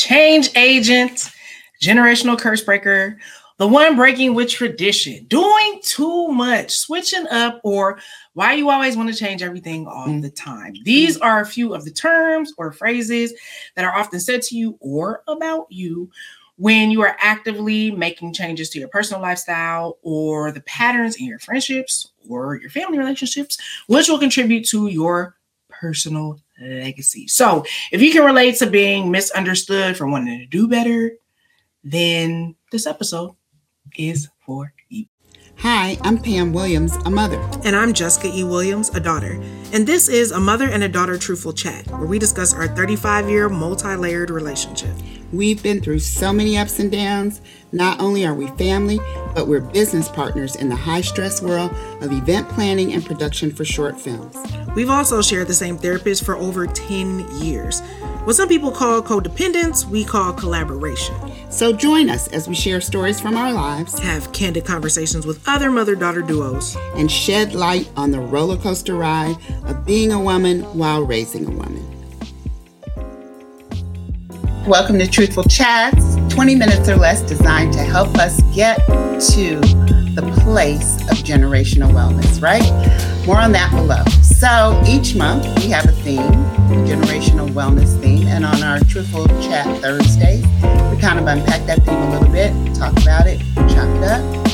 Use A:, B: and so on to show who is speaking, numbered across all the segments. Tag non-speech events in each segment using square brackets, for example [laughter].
A: change agent, generational curse breaker, the one breaking with tradition, doing too much, switching up, or why you always want to change everything all mm. the time. These are a few of the terms or phrases that are often said to you or about you when you are actively making changes to your personal lifestyle or the patterns in your friendships or your family relationships, which will contribute to your personal legacy. So, if you can relate to being misunderstood for wanting to do better, then this episode is for you.
B: Hi, I'm Pam Williams, a mother.
A: And I'm Jessica E. Williams, a daughter. And this is a mother and a daughter truthful chat where we discuss our 35 year multi layered relationship.
B: We've been through so many ups and downs. Not only are we family, but we're business partners in the high stress world of event planning and production for short films.
A: We've also shared the same therapist for over 10 years. What some people call codependence, we call collaboration.
B: So join us as we share stories from our lives,
A: have candid conversations with other mother daughter duos,
B: and shed light on the roller coaster ride of being a woman while raising a woman. Welcome to Truthful Chats, 20 minutes or less designed to help us get to the place of generational wellness, right? More on that below. So each month we have a theme, generational wellness theme, and on our Truthful Chat Thursdays, we kind of unpack that theme a little bit, talk about it, chop it up.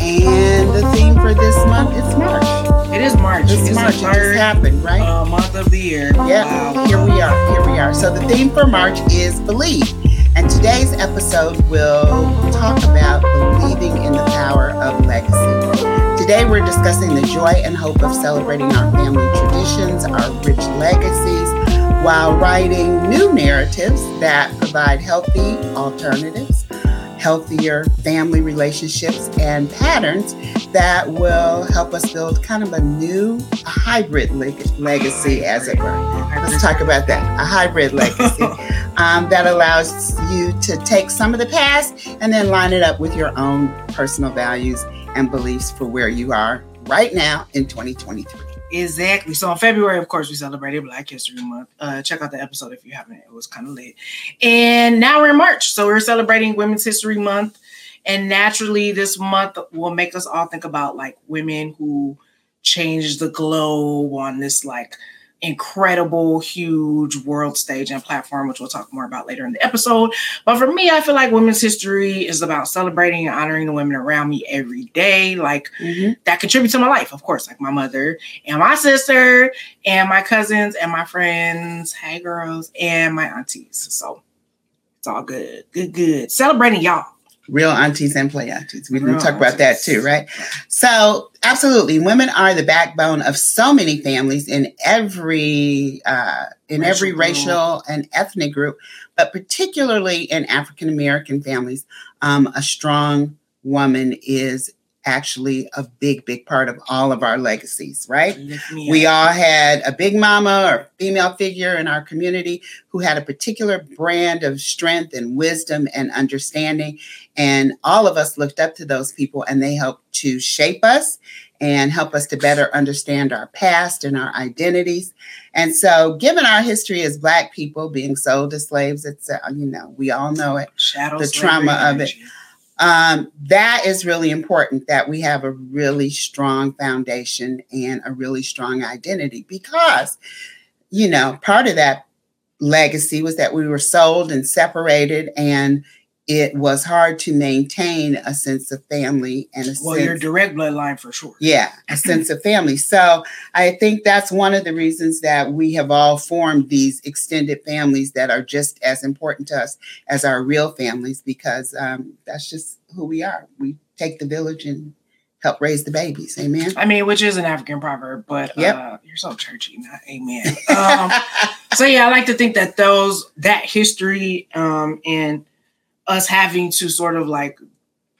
B: And the theme for this month is March.
A: It is March.
B: It's, it's March. It just happened, right?
A: Uh, month of the year.
B: Yeah. Wow. Here we are. Here we are. So the theme for March is believe. And today's episode will talk about believing in the power of legacy. Today, we're discussing the joy and hope of celebrating our family traditions, our rich legacies, while writing new narratives that provide healthy alternatives, healthier family relationships, and patterns that will help us build kind of a new, a hybrid leg- legacy, as it were. Let's talk about that a hybrid legacy [laughs] um, that allows you to take some of the past and then line it up with your own personal values and beliefs for where you are right now in 2023.
A: Exactly. So in February, of course, we celebrated Black History Month. Uh, check out the episode if you haven't. It was kind of late. And now we're in March, so we're celebrating Women's History Month. And naturally, this month will make us all think about like women who changed the globe on this like incredible, huge world stage and platform, which we'll talk more about later in the episode. But for me, I feel like women's history is about celebrating and honoring the women around me every day, like mm-hmm. that contributes to my life, of course, like my mother and my sister and my cousins and my friends, hey girls, and my aunties. So it's all good, good, good. Celebrating y'all
B: real aunties and play aunties. We didn't talk about that too, right? So, absolutely, women are the backbone of so many families in every uh, in racial every racial group. and ethnic group, but particularly in African American families. Um, a strong woman is actually a big, big part of all of our legacies, right? We all had a big mama or female figure in our community who had a particular brand of strength and wisdom and understanding. And all of us looked up to those people and they helped to shape us and help us to better understand our past and our identities. And so, given our history as Black people being sold as slaves, it's, uh, you know, we all know it,
A: Shadow
B: the trauma of it um, that is really important that we have a really strong foundation and a really strong identity because, you know, part of that legacy was that we were sold and separated and it was hard to maintain a sense of family and a
A: well,
B: sense,
A: your direct bloodline for sure.
B: Yeah, a sense of family. So I think that's one of the reasons that we have all formed these extended families that are just as important to us as our real families because um, that's just who we are. We take the village and help raise the babies. Amen.
A: I mean, which is an African proverb, but yep. uh, you're so churchy, not amen. Um, [laughs] so yeah, I like to think that those that history um, and us having to sort of like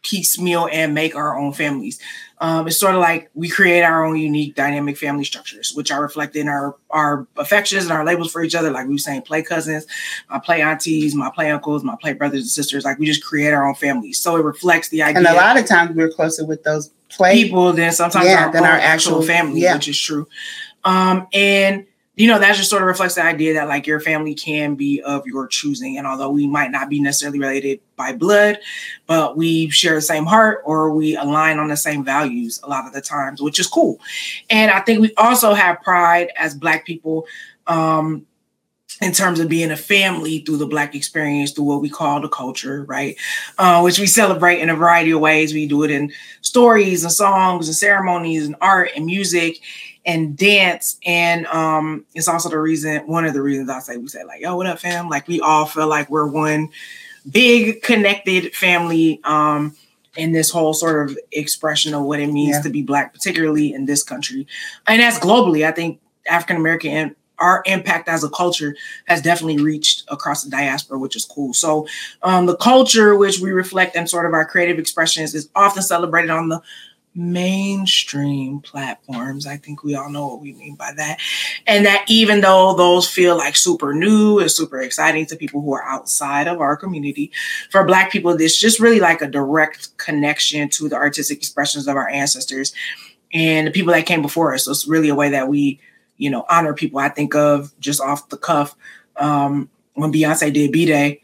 A: piecemeal and make our own families. Um, it's sort of like we create our own unique dynamic family structures, which are reflected in our our affections and our labels for each other. Like we were saying, play cousins, my play aunties, my play uncles, my play brothers and sisters. Like we just create our own families. So it reflects the idea.
B: And a lot of times we're closer with those play
A: people than sometimes
B: yeah,
A: our,
B: than
A: our
B: actual
A: family,
B: yeah.
A: which is true. Um, and you know, that just sort of reflects the idea that like your family can be of your choosing. And although we might not be necessarily related by blood, but we share the same heart or we align on the same values a lot of the times, which is cool. And I think we also have pride as Black people. Um, in terms of being a family through the black experience through what we call the culture right uh, which we celebrate in a variety of ways we do it in stories and songs and ceremonies and art and music and dance. And um, it's also the reason, one of the reasons I say we say like, yo, what up, fam? Like we all feel like we're one big connected family um in this whole sort of expression of what it means yeah. to be black, particularly in this country. And that's globally. I think African American our impact as a culture has definitely reached across the diaspora, which is cool. So, um, the culture which we reflect and sort of our creative expressions is often celebrated on the mainstream platforms. I think we all know what we mean by that. And that even though those feel like super new and super exciting to people who are outside of our community, for Black people, this just really like a direct connection to the artistic expressions of our ancestors and the people that came before us. So it's really a way that we, you know, honor people. I think of just off the cuff um, when Beyonce did B Day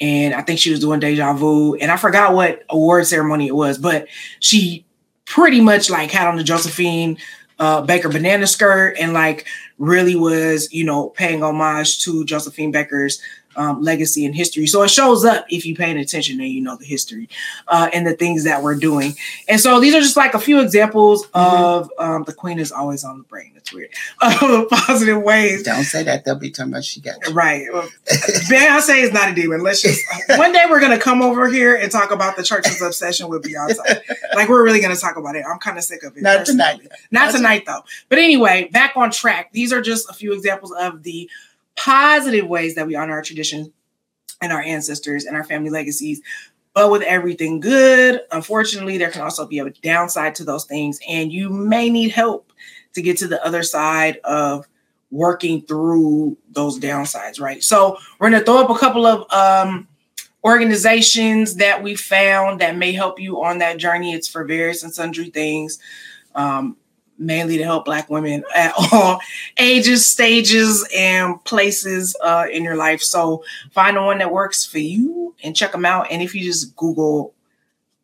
A: and I think she was doing Deja Vu, and I forgot what award ceremony it was, but she pretty much like had on the Josephine uh, Baker banana skirt and like really was, you know, paying homage to Josephine Baker's um, legacy and history. So it shows up if you're paying attention and you know the history uh, and the things that we're doing. And so these are just like a few examples mm-hmm. of um, the queen is always on the brain. That's weird. [laughs] Of positive ways.
B: Don't say that. They'll be talking about she got
A: you. right. [laughs] Beyonce is not a demon. Let's just [laughs] one day we're gonna come over here and talk about the church's obsession with Beyonce. like we're really gonna talk about it. I'm kind of sick of it.
B: Not personally. tonight.
A: Not tonight though. But anyway, back on track. These are just a few examples of the positive ways that we honor our tradition and our ancestors and our family legacies. But with everything good, unfortunately, there can also be a downside to those things. And you may need help to get to the other side of working through those downsides, right? So we're going to throw up a couple of um, organizations that we found that may help you on that journey. It's for various and sundry things. Um, mainly to help Black women at [laughs] all ages, stages, and places uh, in your life. So find the one that works for you and check them out. And if you just Google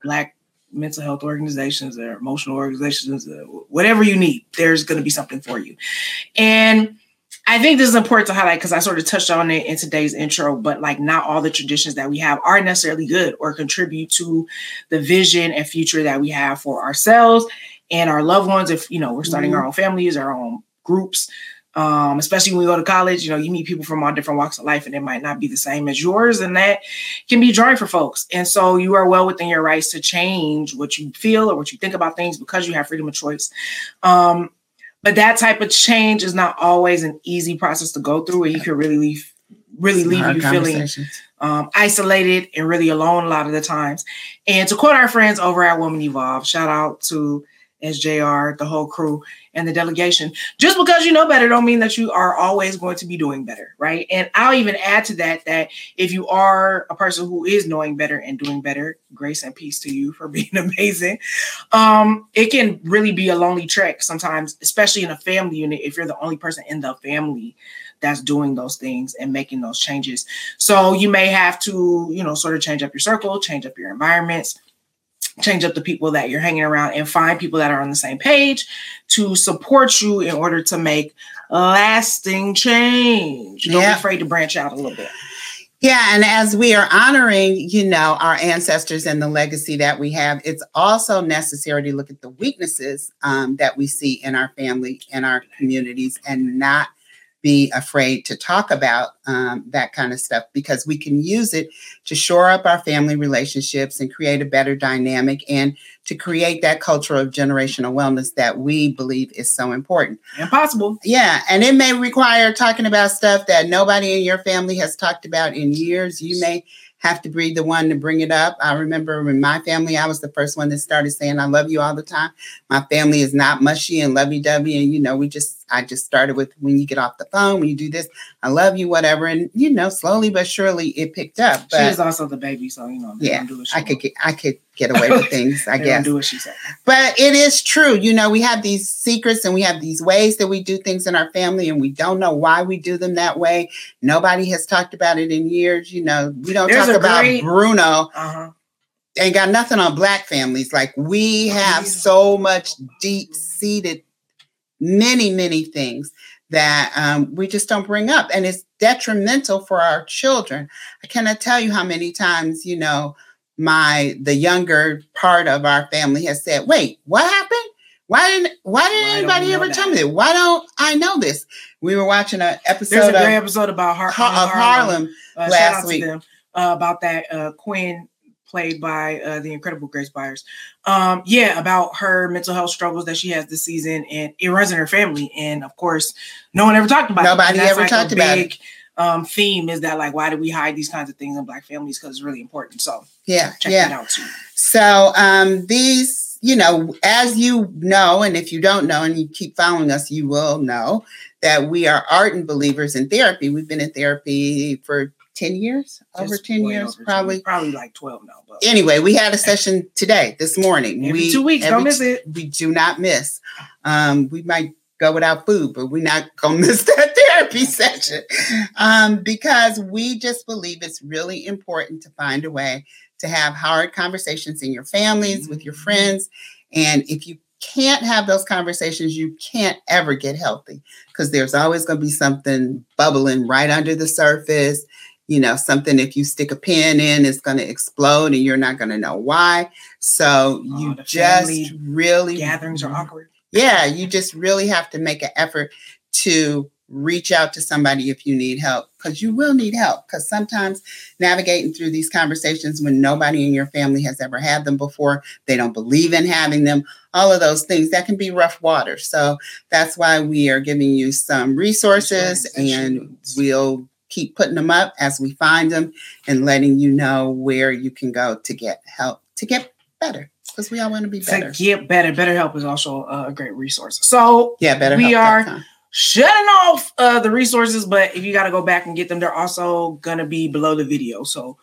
A: Black mental health organizations or emotional organizations, whatever you need, there's going to be something for you. And I think this is important to highlight because I sort of touched on it in today's intro, but like not all the traditions that we have are necessarily good or contribute to the vision and future that we have for ourselves and our loved ones if you know we're starting mm-hmm. our own families our own groups um, especially when we go to college you know you meet people from all different walks of life and it might not be the same as yours and that can be jarring for folks and so you are well within your rights to change what you feel or what you think about things because you have freedom of choice um, but that type of change is not always an easy process to go through and you can really leave really leave you feeling um, isolated and really alone a lot of the times. And to quote our friends over at Woman Evolve, shout out to SJR, the whole crew, and the delegation. Just because you know better don't mean that you are always going to be doing better, right? And I'll even add to that that if you are a person who is knowing better and doing better, grace and peace to you for [laughs] being amazing. Um, it can really be a lonely trek sometimes, especially in a family unit if you're the only person in the family that's doing those things and making those changes. So you may have to, you know, sort of change up your circle, change up your environments change up the people that you're hanging around and find people that are on the same page to support you in order to make lasting change. Don't be afraid to branch out a little bit.
B: Yeah, and as we are honoring, you know, our ancestors and the legacy that we have, it's also necessary to look at the weaknesses um, that we see in our family and our communities and not be afraid to talk about um, that kind of stuff because we can use it to shore up our family relationships and create a better dynamic and to create that culture of generational wellness that we believe is so important.
A: Impossible.
B: Yeah. And it may require talking about stuff that nobody in your family has talked about in years. You may have to be the one to bring it up. I remember in my family, I was the first one that started saying, I love you all the time. My family is not mushy and lovey dovey. And, you know, we just, I just started with when you get off the phone, when you do this, I love you, whatever. Whatever. And you know, slowly but surely it picked up. But
A: she is also the baby, so you know,
B: yeah, I could get I could get away with [laughs] things, I guess.
A: do what she said.
B: But it is true. You know, we have these secrets and we have these ways that we do things in our family, and we don't know why we do them that way. Nobody has talked about it in years. You know, we don't There's talk about great, Bruno. Uh-huh. Ain't got nothing on black families. Like we have so much deep seated, many, many things that um, we just don't bring up. And it's detrimental for our children. I cannot tell you how many times, you know, my the younger part of our family has said, wait, what happened? Why didn't why didn't well, anybody ever that. tell me that? Why don't I know this? We were watching an episode
A: There's a great
B: of,
A: episode about Har-
B: of Harlem, Harlem
A: uh,
B: last week.
A: Uh, about that uh, Quinn played by uh, the incredible Grace Byers. Um, yeah, about her mental health struggles that she has this season, and it runs in her family. And of course, no one ever talked about
B: Nobody
A: it.
B: Nobody ever like talked about big, it.
A: Um, theme is that like why do we hide these kinds of things in black families because it's really important so
B: yeah
A: check
B: yeah.
A: it out too
B: so um these you know as you know and if you don't know and you keep following us you will know that we are ardent believers in therapy we've been in therapy for 10 years? Over 10 years over probably.
A: 10, probably like 12 now but
B: anyway we had a session today this morning.
A: Every
B: we
A: two weeks don't miss it.
B: we do not miss. Um we might go without food but we're not gonna [laughs] miss that therapy session. Um because we just believe it's really important to find a way to have hard conversations in your families with your mm-hmm. friends. And if you can't have those conversations, you can't ever get healthy because there's always going to be something bubbling right under the surface you know, something if you stick a pin in, it's going to explode and you're not going to know why. So oh, you just really
A: gatherings are awkward.
B: Yeah, you just really have to make an effort to reach out to somebody if you need help because you will need help because sometimes navigating through these conversations when nobody in your family has ever had them before they don't believe in having them all of those things that can be rough water so that's why we are giving you some resources and we'll keep putting them up as we find them and letting you know where you can go to get help to get better because we all want to be better.
A: To get better. BetterHelp is also a great resource. So
B: yeah, better.
A: We are shutting off uh, the resources, but if you got to go back and get them, they're also gonna be below the video. So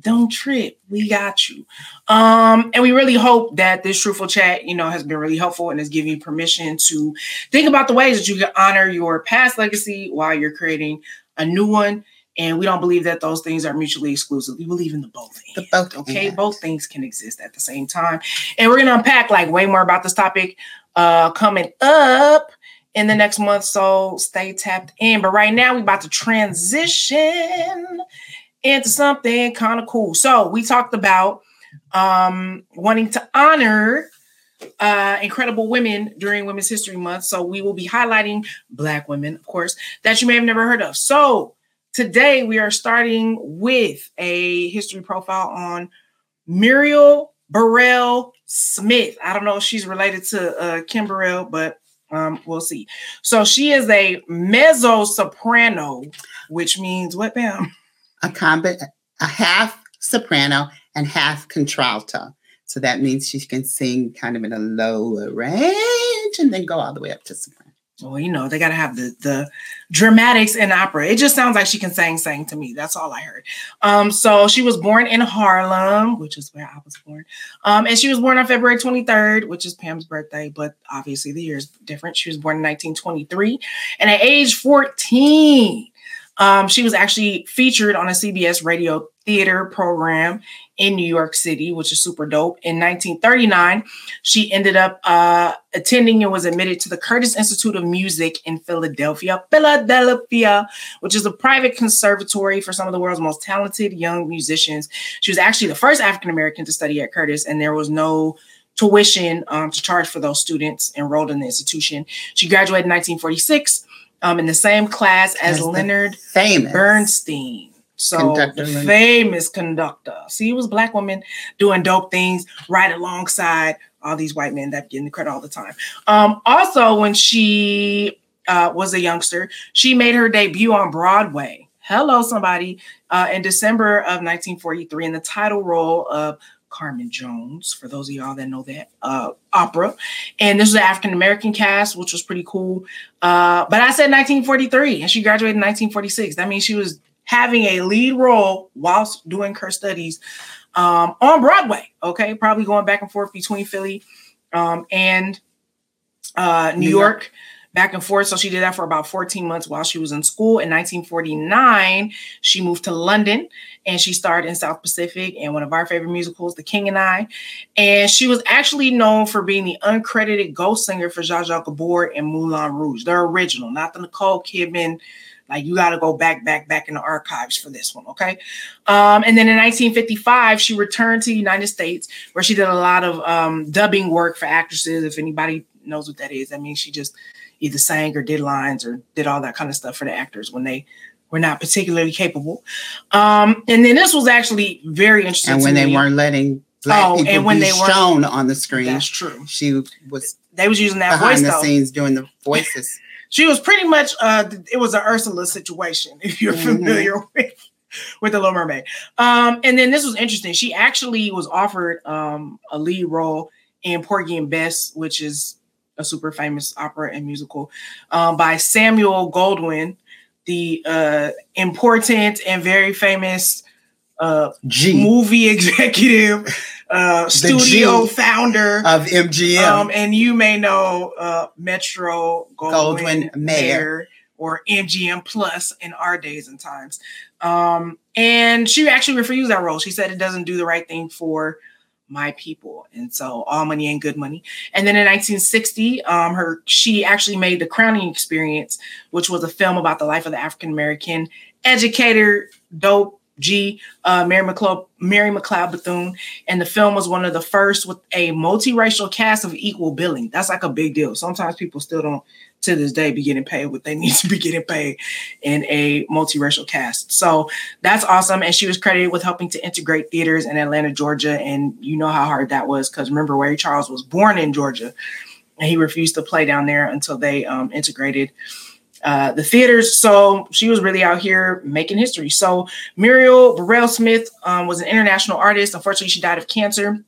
A: don't trip. We got you. Um, and we really hope that this truthful chat, you know, has been really helpful and is giving you permission to think about the ways that you can honor your past legacy while you're creating a new one. And we don't believe that those things are mutually exclusive. We believe in the both.
B: The both.
A: Okay, both things can exist at the same time. And we're gonna unpack like way more about this topic uh coming up in the next month. So stay tapped in. But right now, we're about to transition into something kind of cool. So we talked about um wanting to honor uh, incredible women during Women's History Month. So we will be highlighting Black women, of course, that you may have never heard of. So today we are starting with a history profile on Muriel Burrell Smith. I don't know if she's related to uh, Kim Burrell, but um, we'll see. So she is a mezzo soprano, which means what, Pam?
B: A combi- a half soprano and half contralto. So that means she can sing kind of in a lower range and then go all the way up to soprano.
A: Well, you know, they got to have the the dramatics in opera. It just sounds like she can sing, sing to me. That's all I heard. Um, so she was born in Harlem, which is where I was born. Um, and she was born on February 23rd, which is Pam's birthday, but obviously the year is different. She was born in 1923. And at age 14, um, she was actually featured on a CBS radio theater program in New York City, which is super dope. In 1939, she ended up uh, attending and was admitted to the Curtis Institute of Music in Philadelphia, Philadelphia, which is a private conservatory for some of the world's most talented young musicians. She was actually the first African American to study at Curtis, and there was no tuition um, to charge for those students enrolled in the institution. She graduated in 1946 um, in the same class as, as Leonard
B: famous.
A: Bernstein. So conductor the famous conductor. See, it was black women doing dope things right alongside all these white men that getting the credit all the time. Um, also, when she uh, was a youngster, she made her debut on Broadway. Hello, somebody. Uh, in December of 1943, in the title role of Carmen Jones, for those of y'all that know that uh, opera. And this was an African American cast, which was pretty cool. Uh, but I said 1943, and she graduated in 1946. That means she was having a lead role whilst doing her studies um, on Broadway. Okay, probably going back and forth between Philly um, and uh, New, New York. York back and forth. So she did that for about 14 months while she was in school. In 1949, she moved to London and she starred in South Pacific and one of our favorite musicals, The King and I. And she was actually known for being the uncredited ghost singer for Zsa Zsa Gabor and Moulin Rouge, the original, not the Nicole Kidman. Like you got to go back, back, back in the archives for this one, okay? Um, and then in 1955, she returned to the United States where she did a lot of um, dubbing work for actresses. If anybody knows what that is, I mean, she just either sang or did lines or did all that kind of stuff for the actors when they were not particularly capable. Um, and then this was actually very interesting.
B: And when they me. weren't letting black oh, people and when be they were shown on the screen,
A: that's true.
B: She was
A: they was using that
B: behind
A: voice
B: the
A: though.
B: scenes doing the [laughs] voices.
A: she was pretty much uh, it was an Ursula situation [laughs] if you're mm-hmm. familiar with with the Little Mermaid. Um, and then this was interesting. She actually was offered um, a lead role in Porgy and Bess, which is a super famous opera and musical um, by Samuel Goldwyn, the uh, important and very famous uh,
B: G.
A: movie [laughs] executive, uh, studio G founder
B: of MGM. Um,
A: and you may know uh, Metro Goldwyn,
B: Goldwyn Mayer
A: or MGM Plus in our days and times. Um, and she actually refused that role. She said it doesn't do the right thing for my people. And so all money ain't good money. And then in 1960 um her she actually made the crowning experience which was a film about the life of the african american educator dope G, uh, Mary McLeod, Mary McLeod Bethune, and the film was one of the first with a multiracial cast of equal billing. That's like a big deal. Sometimes people still don't to this day be getting paid what they [laughs] need to be getting paid in a multiracial cast. So that's awesome. And she was credited with helping to integrate theaters in Atlanta, Georgia. And you know how hard that was because remember, Ray Charles was born in Georgia and he refused to play down there until they um, integrated uh, the theaters. So she was really out here making history. So Muriel Burrell Smith um, was an international artist. Unfortunately, she died of cancer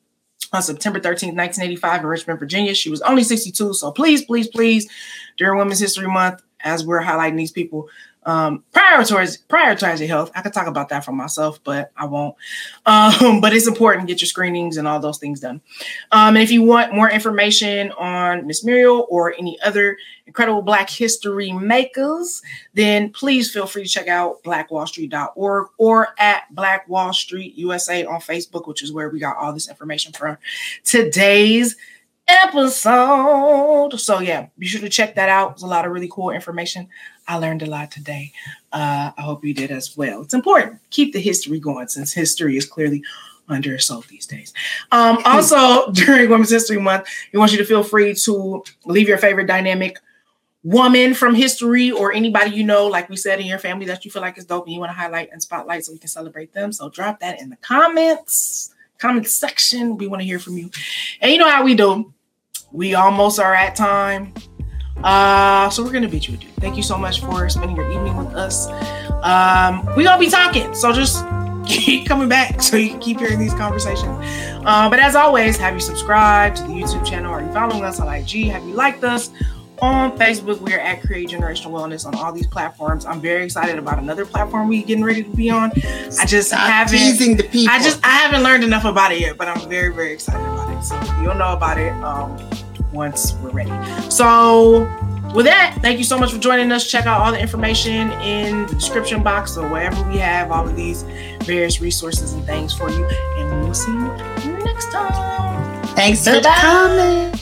A: on September 13th, 1985, in Richmond, Virginia. She was only 62. So please, please, please, during Women's History Month, as we're highlighting these people, um, prioritize prioritize your health. I could talk about that for myself, but I won't. [laughs] Um, but it's important to get your screenings and all those things done. Um, and if you want more information on Miss Muriel or any other incredible Black history makers, then please feel free to check out blackwallstreet.org or at Black Wall Street USA on Facebook, which is where we got all this information from. Today's episode. So yeah, be sure to check that out. There's a lot of really cool information. I learned a lot today. Uh, I hope you did as well. It's important. Keep the history going since history is clearly under assault these days. Um, also, [laughs] during Women's History Month, we want you to feel free to leave your favorite dynamic woman from history or anybody you know, like we said, in your family that you feel like is dope and you want to highlight and spotlight so we can celebrate them. So drop that in the comments, comment section. We want to hear from you. And you know how we do. We almost are at time. Uh, so we're gonna beat you a dude. Thank you so much for spending your evening with us. Um, we gonna be talking, so just [laughs] keep coming back so you can keep hearing these conversations. Uh, but as always, have you subscribed to the YouTube channel? Are you following us on IG? Have you liked us? On Facebook, we are at Create Generational Wellness on all these platforms. I'm very excited about another platform we getting ready to be on. I just Stop haven't
B: teasing the people.
A: I just I haven't learned enough about it yet, but I'm very very excited about it. So you'll know about it. Um, once we're ready. So, with that, thank you so much for joining us. Check out all the information in the description box or wherever we have all of these various resources and things for you. And we will see you next time.
B: Thanks Bye-bye. for coming.